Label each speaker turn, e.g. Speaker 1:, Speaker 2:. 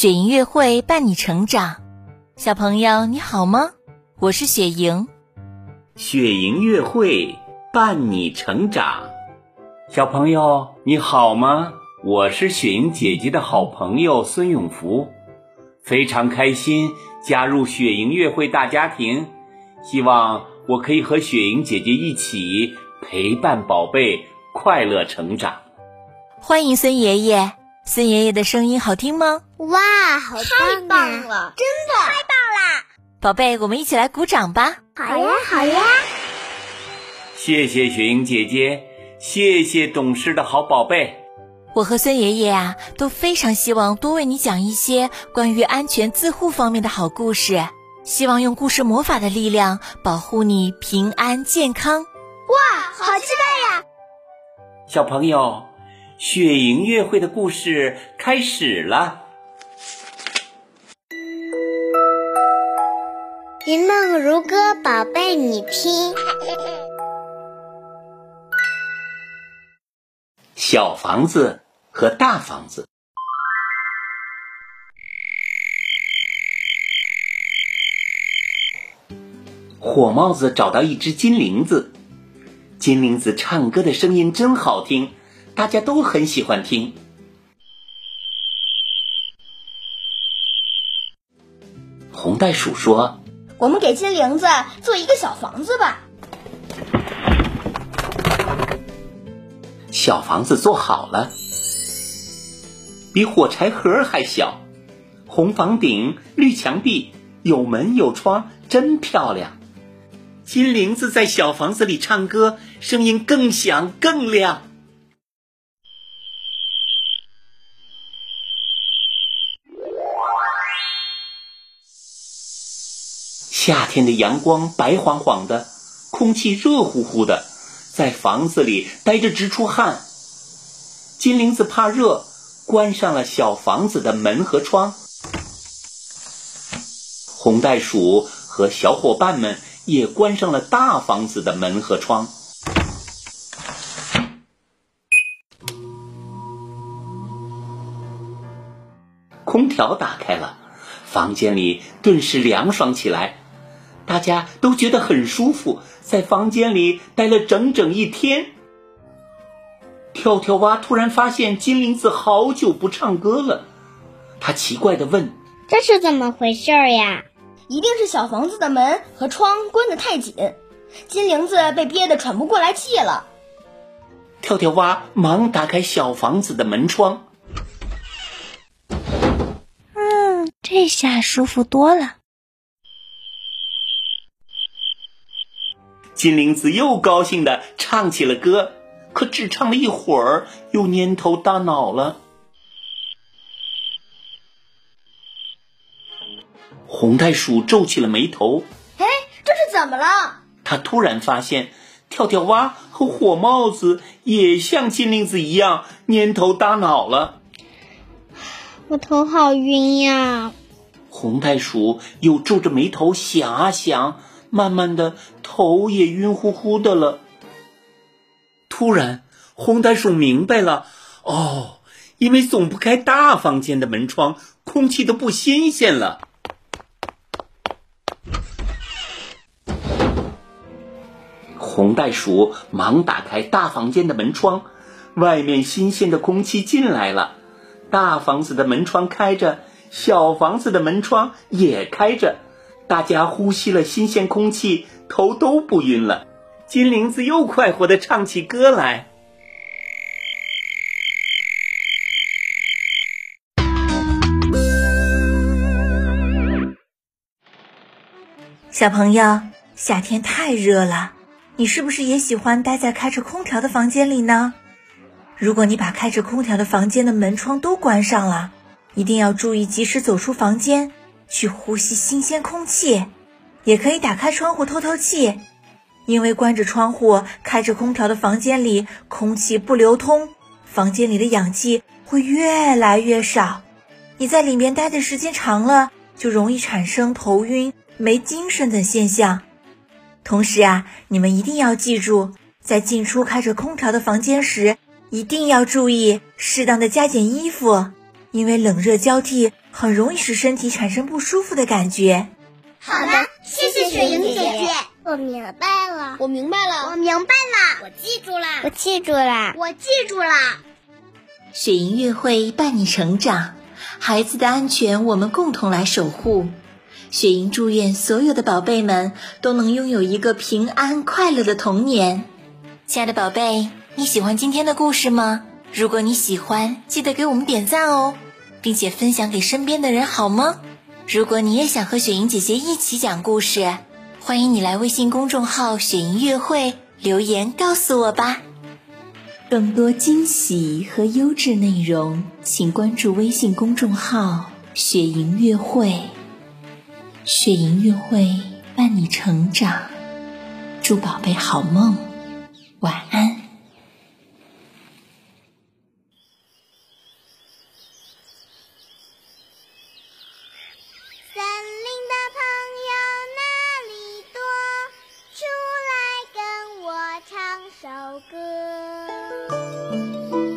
Speaker 1: 雪莹月会伴你成长，小朋友你好吗？我是雪莹。
Speaker 2: 雪莹月会伴你成长，小朋友你好吗？我是雪莹姐姐的好朋友孙永福，非常开心加入雪莹月会大家庭，希望我可以和雪莹姐姐一起陪伴宝贝快乐成长。
Speaker 1: 欢迎孙爷爷。孙爷爷的声音好听吗？
Speaker 3: 哇，好
Speaker 4: 太棒了！
Speaker 3: 真的
Speaker 4: 太棒啦！
Speaker 1: 宝贝，我们一起来鼓掌吧！
Speaker 3: 好呀，好呀！
Speaker 2: 谢谢雪莹姐姐，谢谢懂事的好宝贝。
Speaker 1: 我和孙爷爷啊都非常希望多为你讲一些关于安全自护方面的好故事，希望用故事魔法的力量保护你平安健康。
Speaker 4: 哇，好期待呀！
Speaker 2: 小朋友。雪莹乐会的故事开始了。
Speaker 3: 云梦如歌，宝贝，你听。
Speaker 2: 小房子和大房子。火帽子找到一只金铃子，金铃子唱歌的声音真好听。大家都很喜欢听。红袋鼠说：“
Speaker 4: 我们给金铃子做一个小房子吧。”
Speaker 2: 小房子做好了，比火柴盒还小，红房顶、绿墙壁，有门有窗，真漂亮。金铃子在小房子里唱歌，声音更响更亮。夏天的阳光白晃晃的，空气热乎乎的，在房子里待着直出汗。金铃子怕热，关上了小房子的门和窗。红袋鼠和小伙伴们也关上了大房子的门和窗。空调打开了，房间里顿时凉爽起来。大家都觉得很舒服，在房间里待了整整一天。跳跳蛙突然发现金铃子好久不唱歌了，他奇怪的问：“
Speaker 3: 这是怎么回事呀？”“
Speaker 4: 一定是小房子的门和窗关得太紧，金铃子被憋得喘不过来气了。”
Speaker 2: 跳跳蛙忙打开小房子的门窗。
Speaker 1: 嗯，这下舒服多了。
Speaker 2: 金铃子又高兴地唱起了歌，可只唱了一会儿，又蔫头耷脑了。红袋鼠皱起了眉头：“
Speaker 4: 哎，这是怎么了？”
Speaker 2: 他突然发现，跳跳蛙和火帽子也像金铃子一样蔫头耷脑了。
Speaker 3: 我头好晕呀！
Speaker 2: 红袋鼠又皱着眉头想啊想。慢慢的，头也晕乎乎的了。突然，红袋鼠明白了，哦，因为总不开大房间的门窗，空气都不新鲜了。红袋鼠忙打开大房间的门窗，外面新鲜的空气进来了。大房子的门窗开着，小房子的门窗也开着。大家呼吸了新鲜空气，头都不晕了。金铃子又快活的唱起歌来。
Speaker 1: 小朋友，夏天太热了，你是不是也喜欢待在开着空调的房间里呢？如果你把开着空调的房间的门窗都关上了，一定要注意及时走出房间。去呼吸新鲜空气，也可以打开窗户透透气，因为关着窗户、开着空调的房间里空气不流通，房间里的氧气会越来越少。你在里面待的时间长了，就容易产生头晕、没精神等现象。同时啊，你们一定要记住，在进出开着空调的房间时，一定要注意适当的加减衣服。因为冷热交替很容易使身体产生不舒服的感觉。
Speaker 5: 好的，谢谢雪莹姐姐，
Speaker 3: 我明白了，
Speaker 4: 我明白了，
Speaker 5: 我明白了，
Speaker 3: 我记住了，
Speaker 5: 我记住了，
Speaker 3: 我记住了。
Speaker 1: 雪莹月会伴你成长，孩子的安全我们共同来守护。雪莹祝愿所有的宝贝们都能拥有一个平安快乐的童年。亲爱的宝贝，你喜欢今天的故事吗？如果你喜欢，记得给我们点赞哦，并且分享给身边的人，好吗？如果你也想和雪莹姐姐一起讲故事，欢迎你来微信公众号“雪莹月会”留言告诉我吧。更多惊喜和优质内容，请关注微信公众号“雪莹月会”。雪莹月会伴你成长，祝宝贝好梦，晚安。嗯。